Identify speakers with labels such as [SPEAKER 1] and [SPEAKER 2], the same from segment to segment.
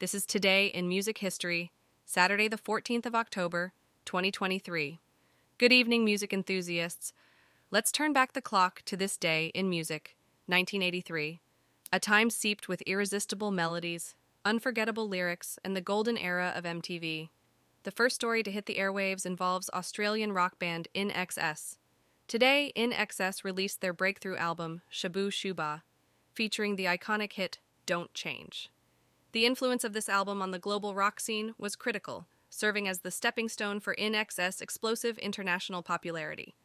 [SPEAKER 1] This is Today in Music History, Saturday, the 14th of October, 2023. Good evening, music enthusiasts. Let's turn back the clock to this day in music, 1983, a time seeped with irresistible melodies, unforgettable lyrics, and the golden era of MTV. The first story to hit the airwaves involves Australian rock band INXS. Today, INXS released their breakthrough album, Shabooh Shoobah, featuring the iconic hit Don't Change. The influence of this album on the global rock scene was critical, serving as the stepping stone for INXS' explosive international popularity.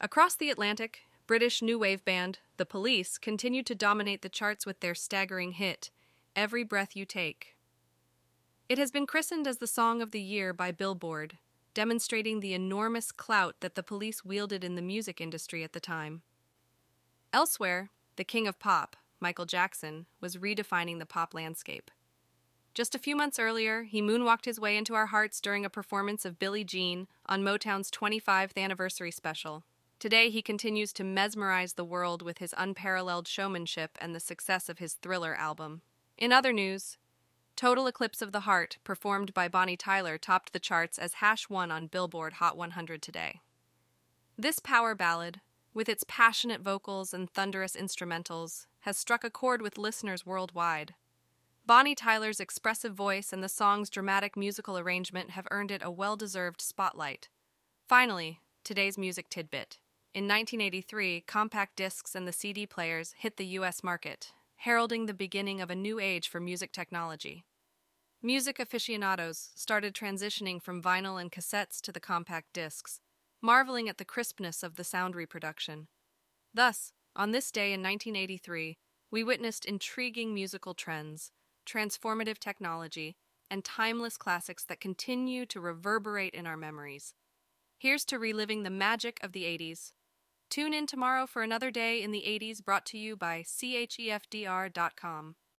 [SPEAKER 1] Across the Atlantic, British new wave band The Police continued to dominate the charts with their staggering hit, Every Breath You Take. It has been christened as the Song of the Year by Billboard, demonstrating the enormous clout that the police wielded in the music industry at the time. Elsewhere, the king of pop, Michael Jackson, was redefining the pop landscape. Just a few months earlier, he moonwalked his way into our hearts during a performance of Billie Jean on Motown's 25th anniversary special. Today, he continues to mesmerize the world with his unparalleled showmanship and the success of his Thriller album. In other news, Total Eclipse of the Heart, performed by Bonnie Tyler, topped the charts as hash 1 on Billboard Hot 100 today. This power ballad, with its passionate vocals and thunderous instrumentals, has struck a chord with listeners worldwide. Bonnie Tyler's expressive voice and the song's dramatic musical arrangement have earned it a well deserved spotlight. Finally, today's music tidbit. In 1983, compact discs and the CD players hit the US market, heralding the beginning of a new age for music technology. Music aficionados started transitioning from vinyl and cassettes to the compact discs, marveling at the crispness of the sound reproduction. Thus, on this day in 1983, we witnessed intriguing musical trends transformative technology, and timeless classics that continue to reverberate in our memories. Here's to reliving the magic of the 80s. Tune in tomorrow for another day in the 80s brought to you by CHEFDR.com.